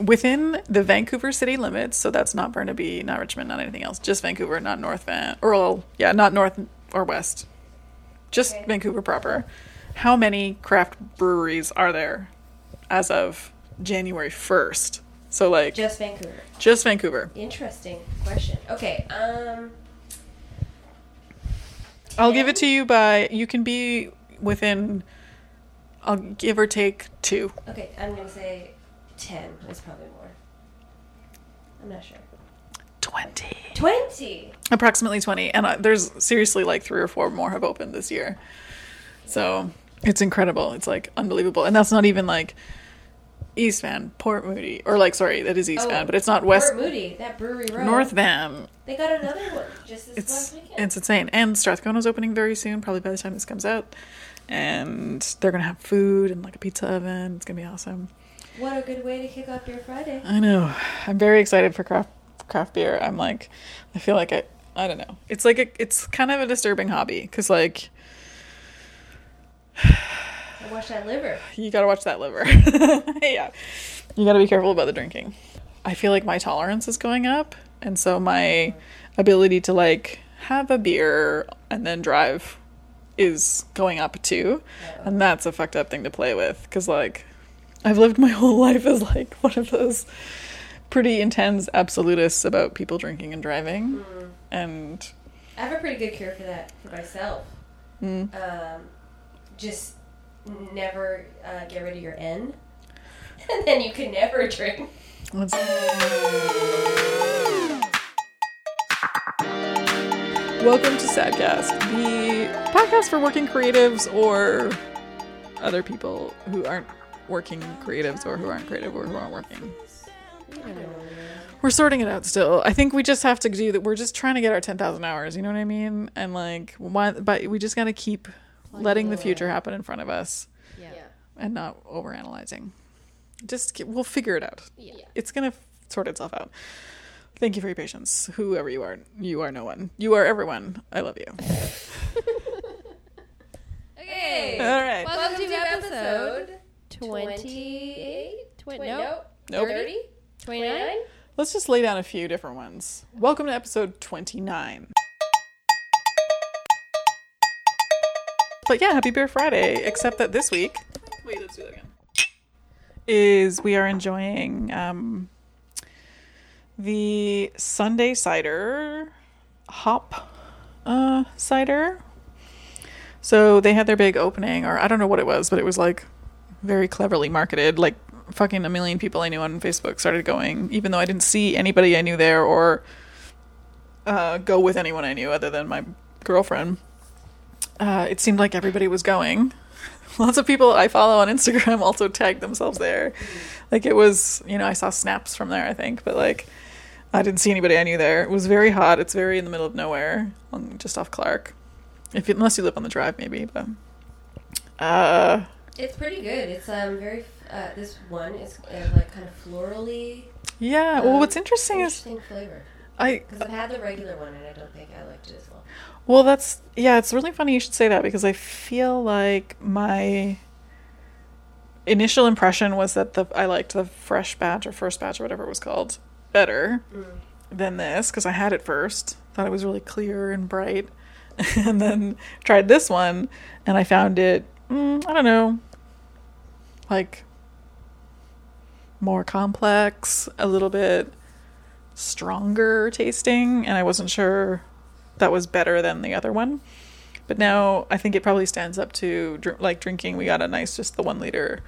within the Vancouver city limits. So that's not Burnaby, not Richmond, not anything else. Just Vancouver, not North Van, or well, yeah, not North or West. Just Okay. Vancouver proper. How many craft breweries are there as of January first? So like Just Vancouver. just Vancouver. Interesting question. Okay. Um. I'll give it to you by you can be within. I'll give or take two. Okay, I'm gonna say ten. is probably more. I'm not sure. Twenty. Twenty. approximately 20 and uh, there's seriously like three or four more have opened this year so it's incredible it's like unbelievable and that's not even like east van port moody or like sorry that is east van but it's not west Oh, Port Moody, that brewery road. north van They got another one just this it's last weekend. it's insane and Strathcona is opening very soon probably by the time this comes out and they're gonna have food and like a pizza oven it's gonna be awesome what a good way to kick off your Friday. i know i'm very excited for craft craft beer i'm like i feel like i i don't know it's like a, it's kind of a disturbing hobby because like I watch that liver. you gotta watch that liver. yeah. You gotta be careful about the drinking. I feel like my tolerance is going up, and so my ability to like have a beer and then drive is going up too. And that's a fucked up thing to play with because like I've lived my whole life as like one of those pretty intense absolutists about people drinking and driving. And I have a pretty good cure for that for myself. mm, Um, just never uh, get rid of your N, and then you can never drink. let's Welcome to Sadcast, the podcast for working creatives or other people who aren't working creatives or who aren't creative or who aren't working. We're sorting it out still. I think we just have to do that. We're just trying to get our 10,000 hours, you know what I mean? And like, why, but we just got to keep letting the future happen in front of us Yeah. and not overanalyzing. Just, ke- we'll figure it out. Yeah. It's going to sort itself out. Thank you for your patience. Whoever you are, you are no one. You are everyone. I love you. Okay. All right. Welcome, to, episode, episode 28. Twen- Twen- nope. Nope. 30? 29? Let's just lay down a few different ones. Welcome to episode 29. But yeah, happy Beer Friday, except that this week, wait, let's do that again. Is we are enjoying um, the Sunday cider hop uh, cider. So they had their big opening, or I don't know what it was, but it was like very cleverly marketed. Like fucking a million people I knew on Facebook started going, even though I didn't see anybody I knew there or uh, go with anyone I knew other than my girlfriend. Uh, it seemed like everybody was going. Lots of people I follow on Instagram also tagged themselves there. Like it was, you know, I saw snaps from there, I think, but like I didn't see anybody I knew there. It was very hot. It's very in the middle of nowhere, just off Clark. If unless you live on the drive, maybe, but uh, It's pretty good. It's um very. Uh, this one is uh, like kind of florally. yeah. Well, um, what's interesting is interesting flavor. I Because I've had the regular one and I don't think I liked it as well. Well, that's yeah, it's really funny you should say that because I feel like my initial impression was that the I liked the fresh batch or first batch or whatever it was called better than this because I had it first, thought it was really clear and bright, and then tried this one and I found it mm, I don't know like more complex, a little bit stronger tasting, and I wasn't sure that was better than the other one. But now I think it probably stands up to dr- like drinking. We got a nice, just the one liter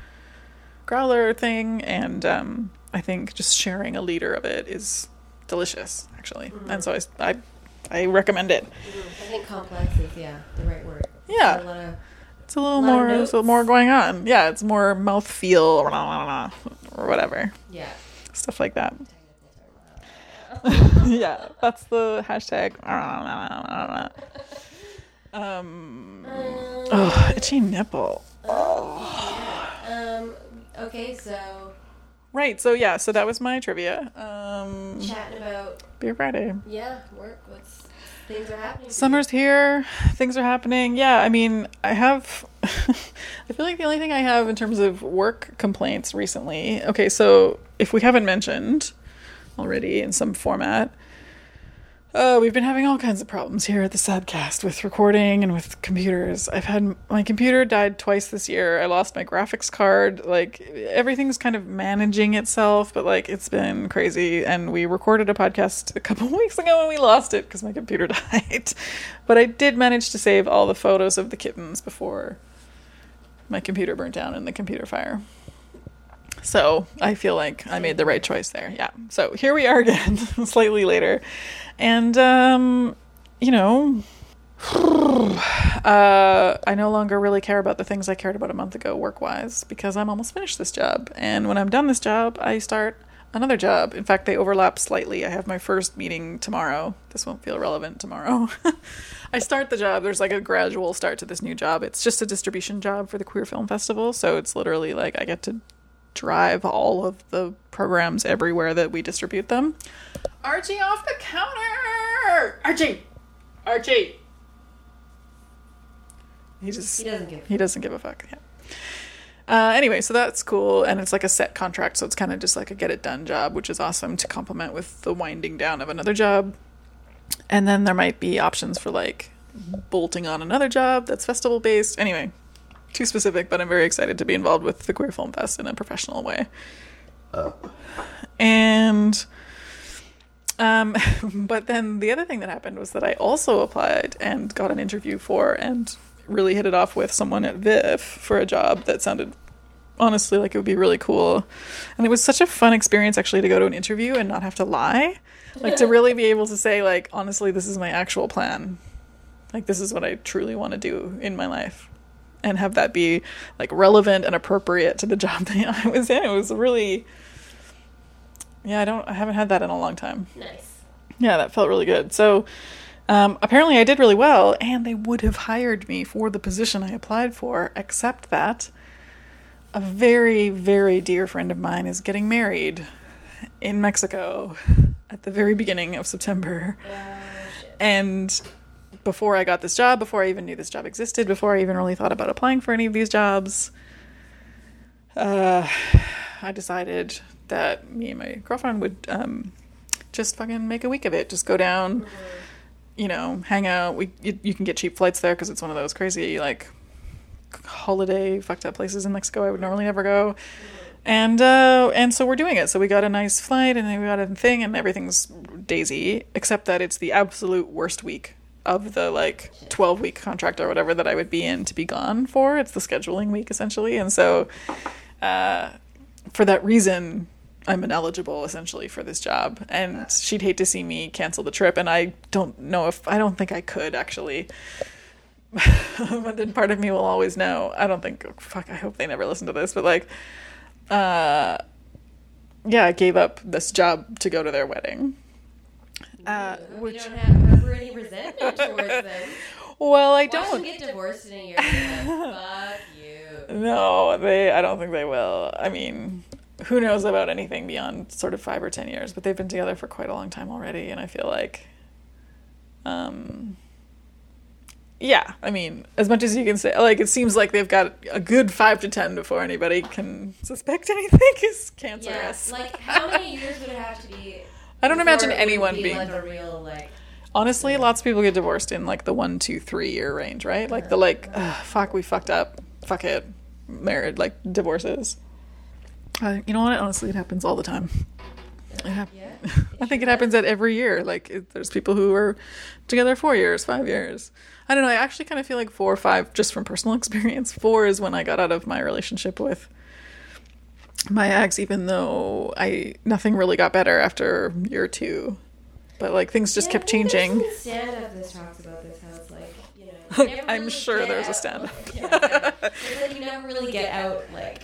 growler thing, and um, I think just sharing a liter of it is delicious, actually. And so I I recommend it. I think complex is yeah the right word. Yeah. A lot of It's a little of more, there's a little more going on. Yeah, it's more mouth feel or whatever yeah. stuff like that. yeah, that's the hashtag. Um, oh, itchy nipple. Um. Okay, so Right. So yeah. So that was my trivia. Um, chatting about Beer Friday. yeah work. What's things are happening. Summer's here. Things are happening. Yeah, I mean, I have. I feel like the only thing I have in terms of work complaints recently. Okay, so if we haven't mentioned already in some format, uh, we've been having all kinds of problems here at the Sadcast with recording and with computers. I've had my computer died twice this year. I lost my graphics card. Like everything's kind of managing itself, but like it's been crazy. And we recorded a podcast a couple weeks ago and we lost it because my computer died. but I did manage to save all the photos of the kittens before my computer burnt down in the computer fire. So I feel like I made the right choice there. Yeah. So here we are again, slightly later. And, um, you know, uh, I no longer really care about the things I cared about a month ago work wise because I'm almost finished this job. And when I'm done this job, I start another job. In fact, they overlap slightly. I have my first meeting tomorrow. This won't feel relevant tomorrow. I start the job. There's like a gradual start to this new job. It's just a distribution job for the Queer Film Festival. So it's literally like I get to drive all of the programs everywhere that we distribute them. Archie off the counter! Archie! Archie! He just He doesn't give. he doesn't give a fuck. Yeah. Uh, anyway, so that's cool, and it's like a set contract, so it's kind of just like a get it done job, which is awesome to complement with the winding down of another job. And then there might be options for like bolting on another job that's festival based. Anyway, too specific, but I'm very excited to be involved with the Queer Film Fest in a professional way. And um, but then the other thing that happened was that I also applied and got an interview for and really hit it off with someone at VIFF for a job that sounded honestly like it would be really cool. And it was such a fun experience actually to go to an interview and not have to lie. Like to really be able to say like honestly this is my actual plan. Like this is what I truly want to do in my life. And have that be like relevant and appropriate to the job that I was in. It was really yeah, I don't I haven't had that in a long time. Nice. Yeah, that felt really good. So um, apparently I did really well, and they would have hired me for the position I applied for, except that a very, very dear friend of mine is getting married in Mexico at the very beginning of September. Shit. And before I got this job, before I even knew this job existed, before I even really thought about applying for any of these jobs, uh, I decided that me and my girlfriend would um, just fucking make a week of it. Just go down, you know, hang out. We you, you can get cheap flights there because it's one of those crazy like holiday fucked up places in Mexico I would normally never go. And uh, and so we're doing it. So we got a nice flight, and then we got a thing, and everything's daisy, except that it's the absolute worst week of the like 12 week contract or whatever that I would be in to be gone for. It's the scheduling week essentially. And so uh, for that reason, I'm ineligible essentially for this job. And she'd hate to see me cancel the trip. And I don't know if, I don't think I could actually. but then part of me will always know. I don't think, fuck, I hope they never listen to this, but like, uh, yeah, I gave up this job to go to their wedding. Uh, you which, don't have any resentment towards them. well, I Watch don't. get divorced in a year. and be like, Fuck you. No, they. I don't think they will. I mean, who knows about anything beyond sort of five or ten years? But they've been together for quite a long time already, and I feel like, um, yeah. I mean, as much as you can say, like it seems like they've got a good five to ten before anybody can suspect anything is Yeah, cancerous. like how many years would it have to be? I don't imagine anyone be being. like a real like. Honestly, lots of people get divorced in like the one, two, three year range, right? Like the like, Ugh, fuck, we fucked up, fuck it, married, like divorces. Uh, you know what? Honestly, it happens all the time. Hap- Yeah. I think it happens at every year. Like, it, there's people who are together four years, five years. I don't know. I actually kind of feel like four or five, just from personal experience. Four is when I got out of my relationship with my ex, even though I nothing really got better after year two. But like things just Yeah, kept changing. Stand-up that talks about this. How it's like you know. you I'm really sure there's a out-. Yeah, it's like you never really get out like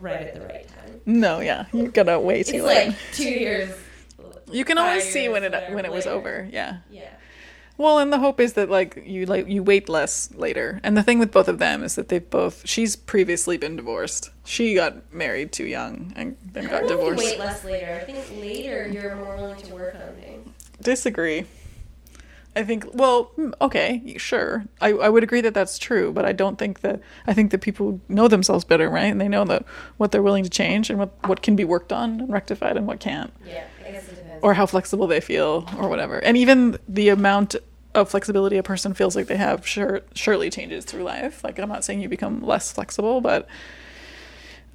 right at the right time. No, yeah, you gotta wait too It's late. like two years. you can always see when it when it was over. Yeah. Yeah. Well, and the hope is that like you like you wait less later. And the thing with both of them is that they've both she's previously been divorced. She got married too young and then got don't know if you divorced. wait less later. I think later you're more willing to work on things. Disagree. I think, well, hmm, okay, sure. I, I would agree that that's true, but I don't think that, I think that people know themselves better, right? And they know that what they're willing to change and what, what can be worked on and rectified and what can't, Yeah, I guess it depends. or how flexible they feel or whatever. And even the amount of flexibility a person feels like they have sure, surely changes through life. Like, I'm not saying you become less flexible, but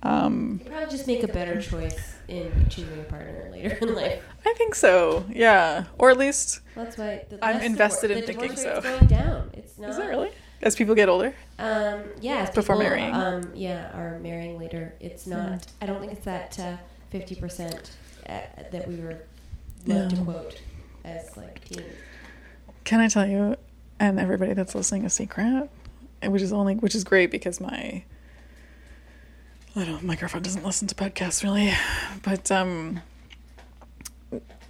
um, you probably just make a better choice in choosing a partner later in life. I think so, yeah. Or at least, That's why the I'm invested in the thinking so. going down. It's not. is it really? As people get older? Um, yeah, as Before people, marrying. Um, yeah, are marrying later. It's not. I don't think it's that uh, fifty percent uh, that we were love to quote as like teens. Can I tell you, and everybody that's listening, a secret, which is only which is great because my my girlfriend doesn't listen to podcasts really, but um,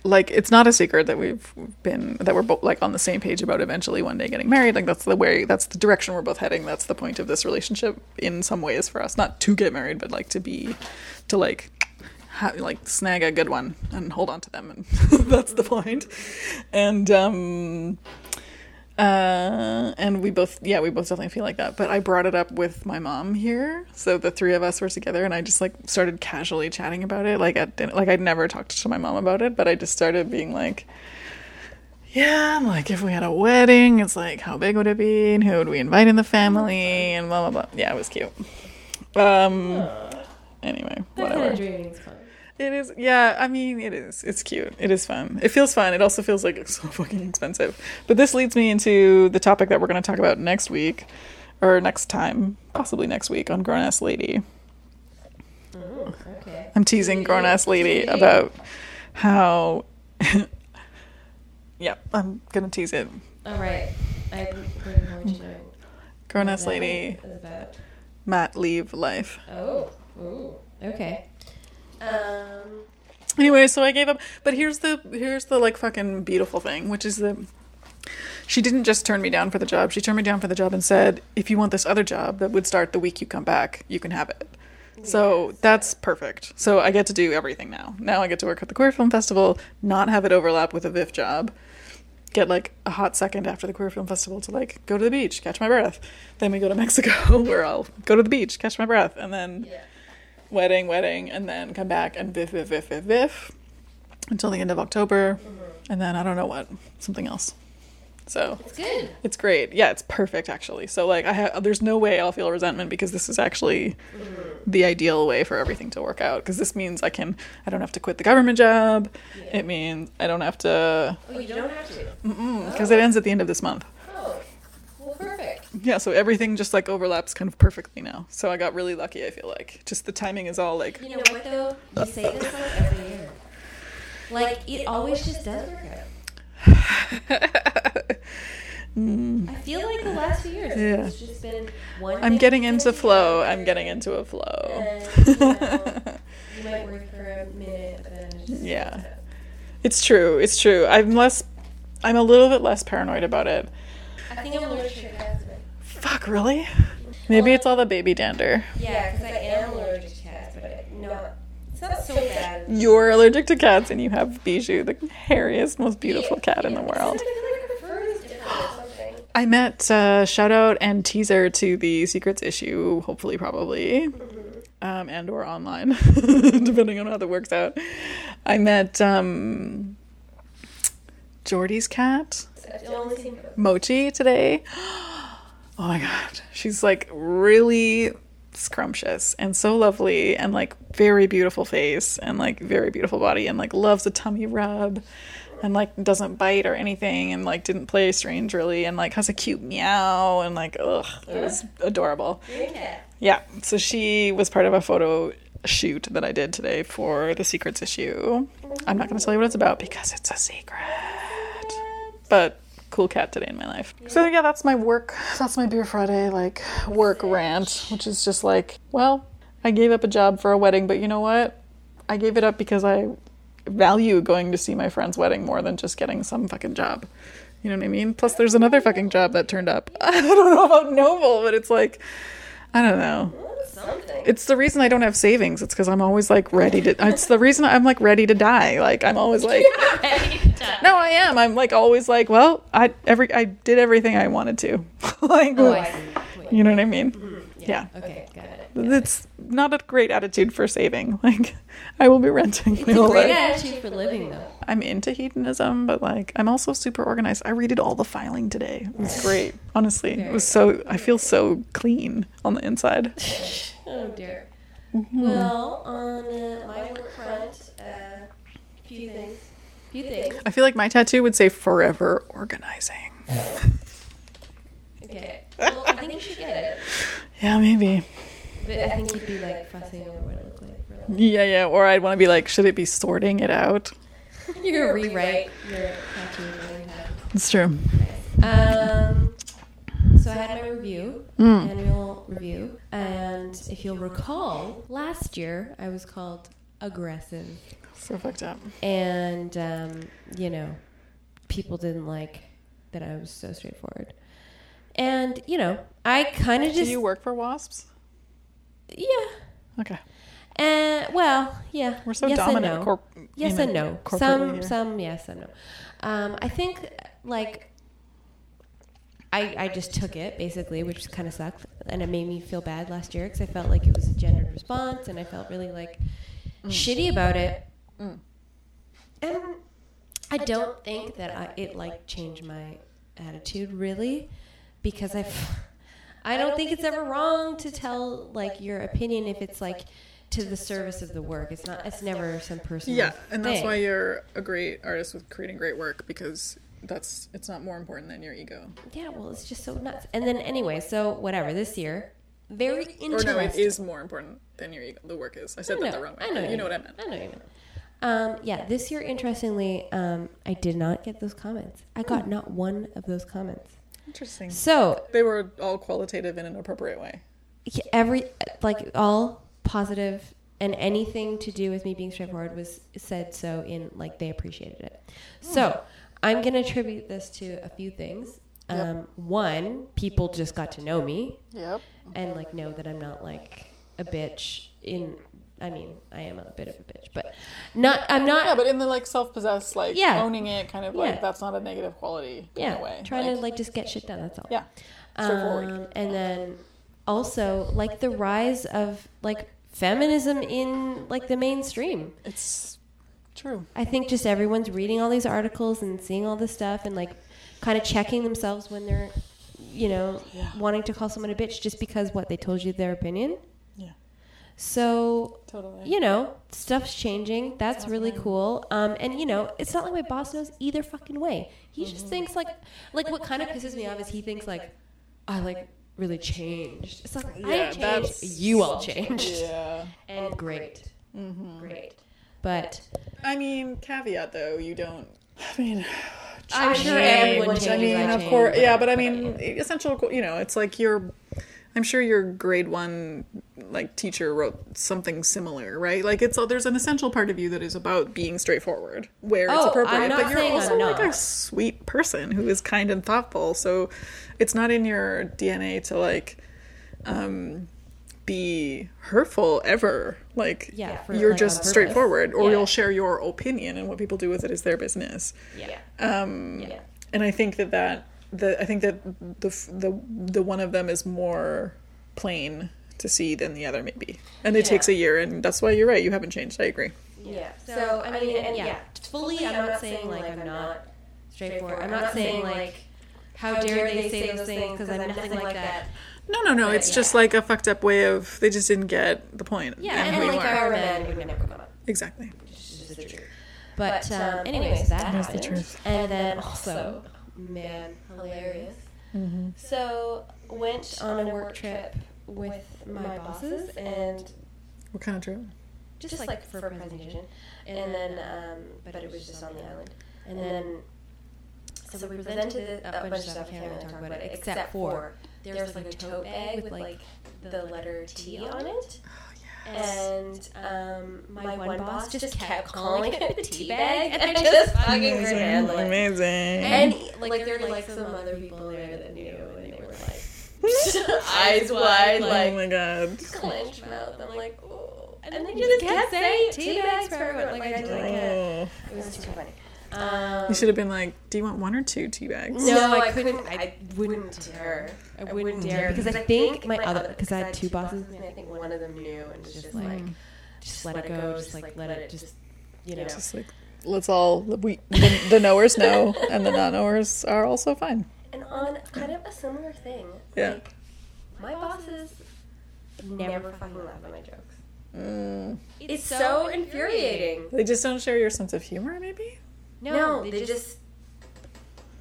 like it's not a secret that we've been that we're both like on the same page about eventually one day getting married. Like that's the way that's the direction we're both heading. That's the point of this relationship in some ways for us, not to get married, but like to be to like ha- like snag a good one and hold on to them and that's the point. and um uh and we both yeah we both definitely feel like that. But i brought it up with my mom here so the three of us were together and i just like started casually chatting about it like at dinner like i'd never talked to my mom about it but i just started being like yeah like if we had a wedding it's like how big would it be? And who would we invite in the family? And blah blah blah. Yeah it was cute. Um anyway whatever kind of dreaming is fun. it is, yeah. I mean, it is. It's cute. It is fun. It feels fun. It also feels like it's so fucking expensive. But this leads me into the topic that we're going to talk about next week, or next time, possibly next week on Grown Ass Lady. Mm, okay. I'm teasing Grown Ass Lady about how. yeah, I'm gonna tease it. All right. I'm looking forward to knowing. Grown Ass Lady. Matt leave life. Oh. Ooh. Okay. Anyway, so I gave up. But here's the here's the like fucking beautiful thing, which is that she didn't just turn me down for the job. She turned me down for the job and said, "If you want this other job that would start the week you come back, you can have it." So that's perfect. So I get to do everything now. Now I get to work at the Queer Film Festival, not have it overlap with a VIFF job. Get like a hot second after the Queer Film Festival to like go to the beach, catch my breath. Then we go to Mexico where I'll go to the beach, catch my breath, and then Yeah. Wedding, wedding, and then come back and viff, viff, viff, viff, viff until the end of October, and then I don't know what something else. So It's good. it's great. Yeah, it's perfect actually. So like I have, there's no way I'll feel resentment because this is actually the ideal way for everything to work out. Because this means I can, I don't have to quit the government job. Yeah. It means I don't have to, Oh, you don't have to. because it ends at the end of this month. Yeah, so everything just like overlaps kind of perfectly now. So I got really lucky. I feel like just the timing is all like You know what though? You say this like every year. Like it always just does work out. Mm. I feel like the last few years Yeah. it's just been one. I'm getting into flow. I'm getting into a flow. and, you, know, you might work for a minute, but then it just Yeah. It's true. It's true. I'm less. I'm a little bit less paranoid about it. I think I'm allergic to cats. but- Fuck, really? Maybe it's all the baby dander. Yeah, because I am allergic to cats, but no, it's not so bad. You're allergic to cats, and you have Bijou, the hairiest, most beautiful cat in the world. I feel like her fur is different or something. I met uh, shout out and teaser to the secrets issue. Hopefully, probably, um, and or online, depending on how that works out. I met um, Jordy's cat. I've only seen photos. Mochi today. Oh my god, she's like really scrumptious and so lovely and like very beautiful face and like very beautiful body and like loves a tummy rub and like doesn't bite or anything and like didn't play strange really and like has a cute meow and like ugh it was adorable. Cat. Yeah, so she was part of a photo shoot that I did today for the secrets issue. I'm not going to tell you what it's about because it's a secret. But cool cat today in my life. So yeah, that's my work. That's my beer Friday like work rant, which is just like, well, I gave up a job for a wedding, but you know what? I gave it up because I value going to see my friend's wedding more than just getting some fucking job. You know what I mean? Plus, there's another fucking job that turned up. I don't know about Noble, but it's like, I don't know. Something. It's the reason I don't have savings. It's because I'm always like ready to. It's the reason I'm like ready to die. Like I'm always like, no, I am. I'm like always like, well, I every I did everything I wanted to. like, Oh, you know what I mean? Mm-hmm. Yeah. Okay, got it. It's not a great attitude for saving. Like I will be renting. It's a great life. attitude for living, though. I'm into hedonism, but like I'm also super organized. I redid all the filing today. It was great. Honestly, it was so. I feel so clean on the inside. Oh dear. Mm-hmm. Well, on uh, my work front, uh, few things. Few things. I feel like my tattoo would say "forever organizing." Okay. Well, I think you should get it. Yeah, maybe. But I think you'd be like fussing over what it looked like. For. Yeah, yeah. Or I'd want to be like, should it be sorting it out? You're gonna rewrite your tattoo. and everything. It's true. Um, so I had my review, Mm. annual review, and if you'll recall, last year I was called aggressive, So fucked up. and um, you know, people didn't like that I was so straightforward. And you know, I kind of just. Do just you work for wasps? Yeah. Okay, And well, yeah. we're so yes dominant. And no. corp- yes you know, and no. corporately Some here. some yes and no. Um, I think like I I just took it basically, which kind of sucked, and it made me feel bad last year because I felt like it was a gendered response, and I felt really like shitty about it. Mm. And I don't think that I, it like changed my attitude really, because I. f- I don't think it's ever wrong to tell like your opinion if it's like to the service of the work. It's not. It's never some personal. Yeah, and that's thing. why you're a great artist with creating great work because that's it's not more important than your ego. Yeah, well, it's just so nuts. And then anyway, so whatever. This year, very interesting. Or no, it is more important than your ego. The work is. I said I that the wrong way. I know you know what I meant. I know you meant. Um, yeah, this year, interestingly, um, I did not get those comments. I Hmm. got not one of those comments. Interesting. So They were all qualitative in an appropriate way. every like all positive and anything to do with me being straightforward was said so in like they appreciated it. So I'm gonna attribute this to a few things. Yep. Um, one, people just got to know me Yep. and like know that I'm not like a bitch in I mean, I am a bit of a bitch, but not I'm not Yeah, but in the like self-possessed, like Yeah. owning it, kind of like Yeah. that's not a negative quality. Yeah, way. trying to like just get shit done, that's all. yeah, straightforward. Um, and then also like the rise of like feminism in like the mainstream. it's true. I think just everyone's reading all these articles and seeing all this stuff and like kind of checking themselves when they're you know Yeah. wanting to call someone a bitch just because what they told you their opinion. Yeah, So totally. you know, stuff's changing. That's really cool. Um, and you know, it's not like my boss knows either fucking way. He just thinks like, like what kind of pisses me off is he thinks like, I like really changed. It's like I Yeah, didn't change. that's- You all changed. Yeah. And great, hmm great. But I mean, caveat though, you don't. I mean, I'm sure everyone changes. I mean, I of course, yeah, but I mean, but- essential. You know, it's like your. I'm sure your grade one like teacher wrote something similar, right? Like it's there's an essential part of you that is about being straightforward, where it's Oh, I'm appropriate. But you're also like a sweet person who is kind and thoughtful. So it's not in your DNA to like um be hurtful ever. Like Yeah, for- you're like, just straightforward, or Yeah. you'll share your opinion, and what people do with it is their business. yeah, Um, yeah. and I think that that the I think that the the the one of them is more plain to see than the other maybe, and it Yeah. takes a year, and that's why you're right. You haven't changed. I agree. Yeah. So I mean, and yeah, yeah, fully, I'm not saying like I'm not straightforward. I'm not saying like, how dare they say those things because I'm nothing like that. No, no, no. It's just like a fucked up way of they just didn't get the point. Yeah, and, who you like if I are. were a man, it would never come up. exactly. It's just the truth. But um, anyways, that That's the truth. And then also, man, hilarious. Mm-hmm. So went on a work trip with my bosses and What kind of trip? just like for a presentation, and then um, but it was just on the island, and then so we presented a bunch of stuff. I can't really talk about it except for there's like a tote bag with like the letter T on it. And um, my one boss just kept calling it a tea bag, and I just fucking couldn't handle it. Amazing. And like there were like some other people there that knew, and they were like, eyes wide, oh like my god. clenched mouth. I'm like, oh. And And then then you you just just kept kept saying saying tea bags for for everyone. everyone. Like I Like, just like Oh. it was too funny. Um, You should have been like, "Do you want one or two tea bags?" No, I I couldn't- couldn't. I I wouldn't dare. I wouldn't dare because I think my other because I had two bosses. and I think one of them knew and was just like, like, Just let it go. Just like let it. Just you know. Just like, let's all we the, the knowers know, and the not knowers are also fine. And on kind of a similar thing, Yeah. like my bosses never fucking laugh at my jokes. Mm. It's so infuriating. They just don't share your sense of humor, maybe. No, they, just.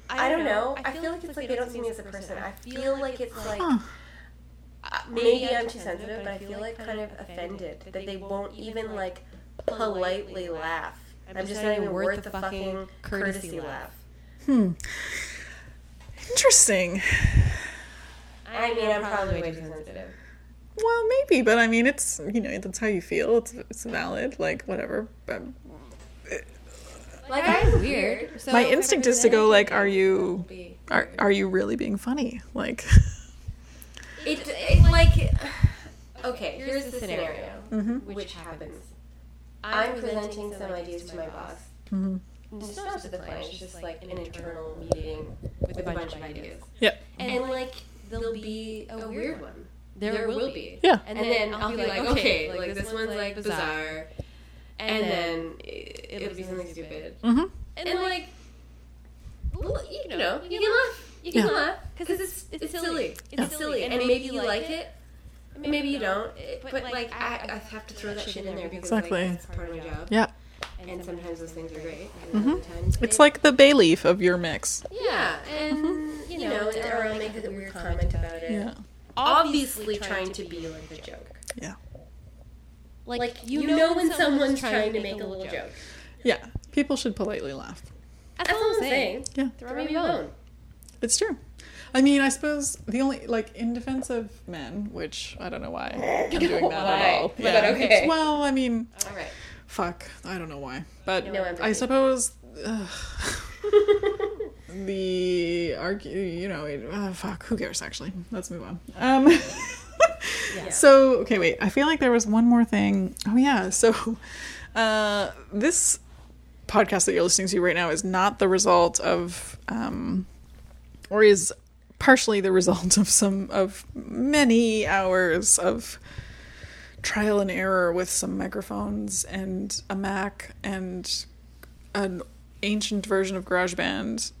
I don't know. I feel like it's like they don't see me as a person. I feel like it's like Huh. uh, maybe I'm too sensitive, but I feel like kind of offended that they won't even like politely laugh. I'm just not even worth the fucking courtesy laugh. Hmm. Interesting. I mean, I'm probably way too sensitive. Well, maybe, but I mean, it's you know that's how you feel. It's it's valid. Like whatever. But Like I'm weird. So my instinct is to go like, are you are are you really being funny? Like, It, it like okay. Here's the scenario, mhm, which happens. I'm presenting some ideas to my boss. mhm. It's not to the client. It's just like an internal meeting with a bunch of ideas. yeah, And like there'll be a weird one. There will be. yeah, And then I'll be like, okay, like this one's like bizarre, and then it- it'll be something stupid. mm-hmm And then like, well, you know, you can laugh. You can Yeah. laugh because it's it's silly. It's silly, and maybe you like it. Maybe you don't, but like I, I have to throw that shit in there because Exactly. like, that's part of my job. yeah. And sometimes those things are great, and other times It's it- like the bay leaf of your mix. yeah, and you know, or I'll make a weird comment about it. Yeah, Obviously, trying to be like a joke. yeah, Like you, know when someone's trying to make a little joke. yeah. People should politely laugh. That's all I'm saying. Yeah, Throw me a bone. it's true. I mean, I suppose the only like in defense of men, which I don't know why I'm doing that Why? at all. But okay. Well, I mean, All right. fuck, I don't know why, but No. I suppose. ugh, the argue, you know, it- uh, fuck, who cares actually? Let's move on. Um, So, okay, wait. I feel like there was one more thing. Oh yeah. So, uh, this podcast that you're listening to right now is not the result of, um, or is partially the result of some of many hours of trial and error with some microphones and a Mac and an ancient version of GarageBand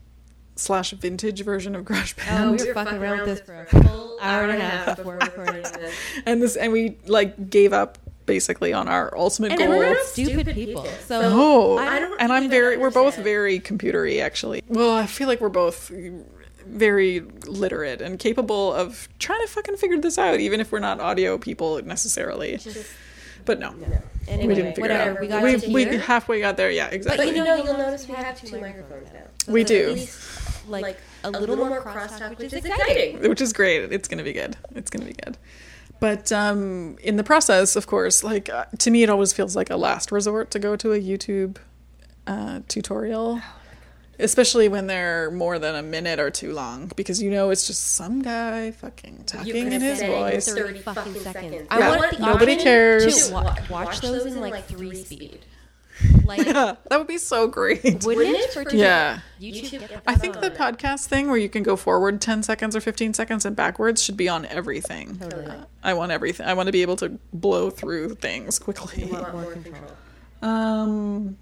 slash vintage version of GarageBand. Oh, we were fucking around with this for a full hour and a half before we recorded this. and this and we like gave up basically on our ultimate And goal. we're not stupid people. So Oh, I don't and I'm even very. We're both very computery, actually. Well, I feel like we're both very literate and capable of trying to fucking figure this out, even if we're not audio people necessarily. But no, anyway, we didn't figure whatever. it out. We got we, to we halfway got there. Yeah, exactly. But you know, you'll notice we have two microphones now. we At do, least, like, a little, more crosstalk, which is exciting. exciting. which is great. It's gonna be good. It's gonna be good. But um, in the process, of course, like uh, to me, it always feels like a last resort to go to a YouTube uh, tutorial, especially when they're more than a minute or two long, because you know it's just some guy fucking talking in his voice. Thirty fucking fucking seconds. seconds. I Yeah, want the nobody cares. to wa- watch, those in like three speed. Like, Yeah, that would be so great. wouldn't Wouldn't it? it? For For Yeah. YouTube. get I think on the podcast thing where you can go forward 10 seconds or 15 seconds and backwards should be on everything. Totally. I want everything. I want to be able to blow through things quickly. More control. Um,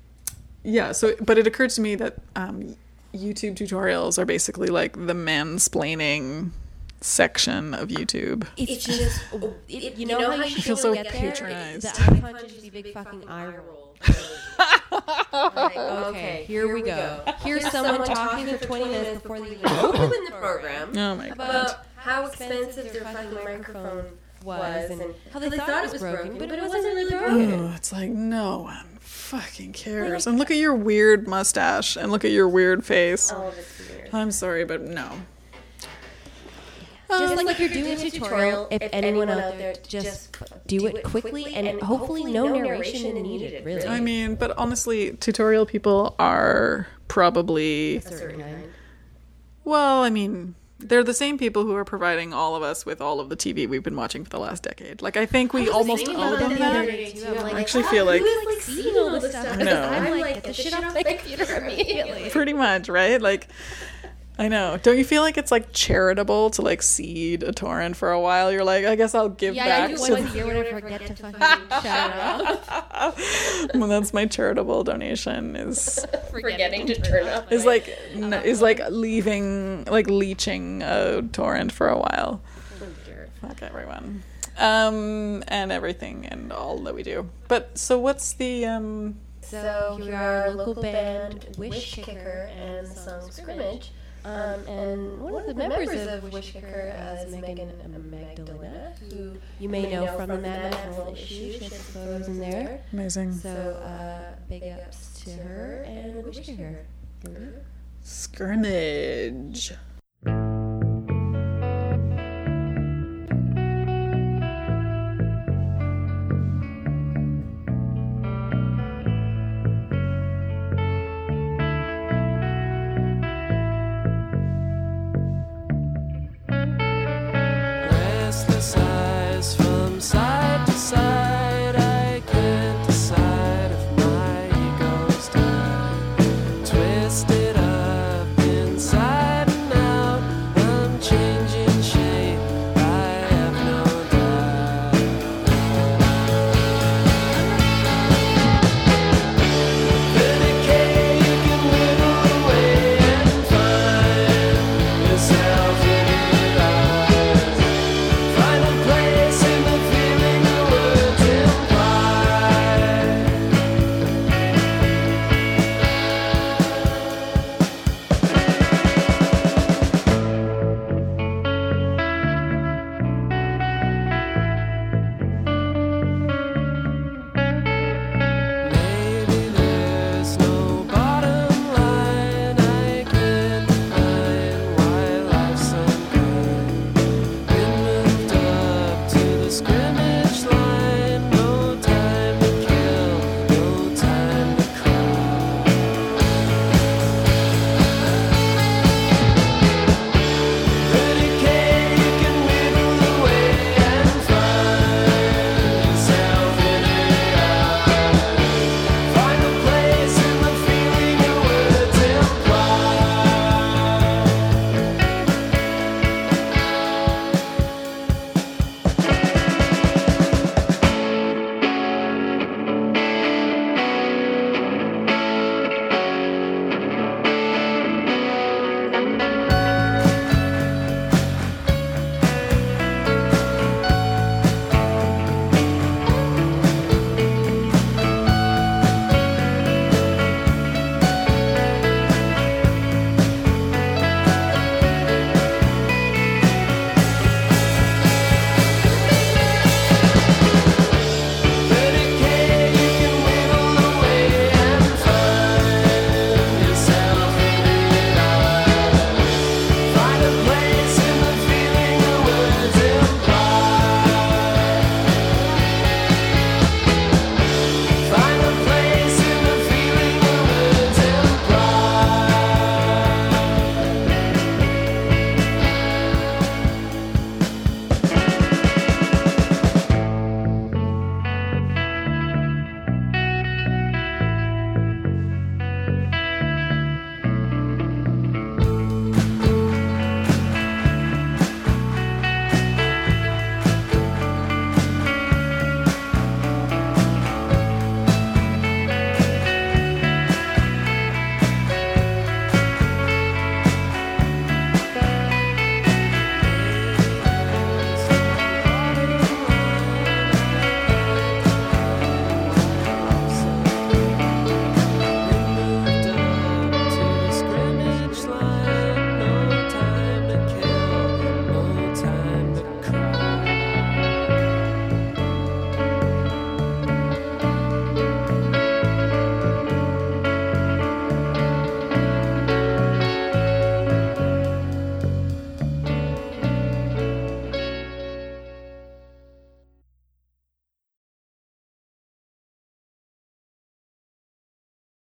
yeah. So, but it occurred to me that um, YouTube tutorials are basically like the mansplaining section of YouTube. It's just, it, you know, how you feel feel so get there? patronized. The eye punch is the big fucking eye roll. Like, oh, okay, here we go. Here's someone talking for 20 minutes before they even Open the program Oh my god. about how expensive their fucking microphone was and how they thought it was broken, but it wasn't really broken. Oh, it's like no one fucking cares. And look at your weird mustache and look at your weird face. All of it's weird. I'm sorry, but no. Just like if you're doing a tutorial, if anyone out there, just do it quickly and hopefully no narration needed, really. I mean, but honestly, tutorial people are probably Certain well, I mean, they're the same people who are providing all of us with all of the TV we've been watching for the last decade. Like I think we almost thinking owe about them that the other that. day, too. I'm I actually feel like who is like seeing all this stuff? I know. I'm like, get the shit off my computer immediately. pretty much, right? Like I know. Don't you feel like it's like charitable to like seed a torrent for a while? You're like, I guess I'll give back. Yeah, I back do to once a year when I forget to fucking shut it off. well, that's my charitable donation is Forgetting to turn up. is like n- is like leaving like leeching a torrent for a while. Fuck everyone. Um and everything and all that we do. But so what's the um So here are our local band Wish Kicker and the song Scrimmage. Um, and one of the members of Wish Kicker uh, is Megan Magdalena, who You may know from the Mad Max issue. She has photos in there. amazing So, uh, big ups to her and Wish Kicker. scrimmage?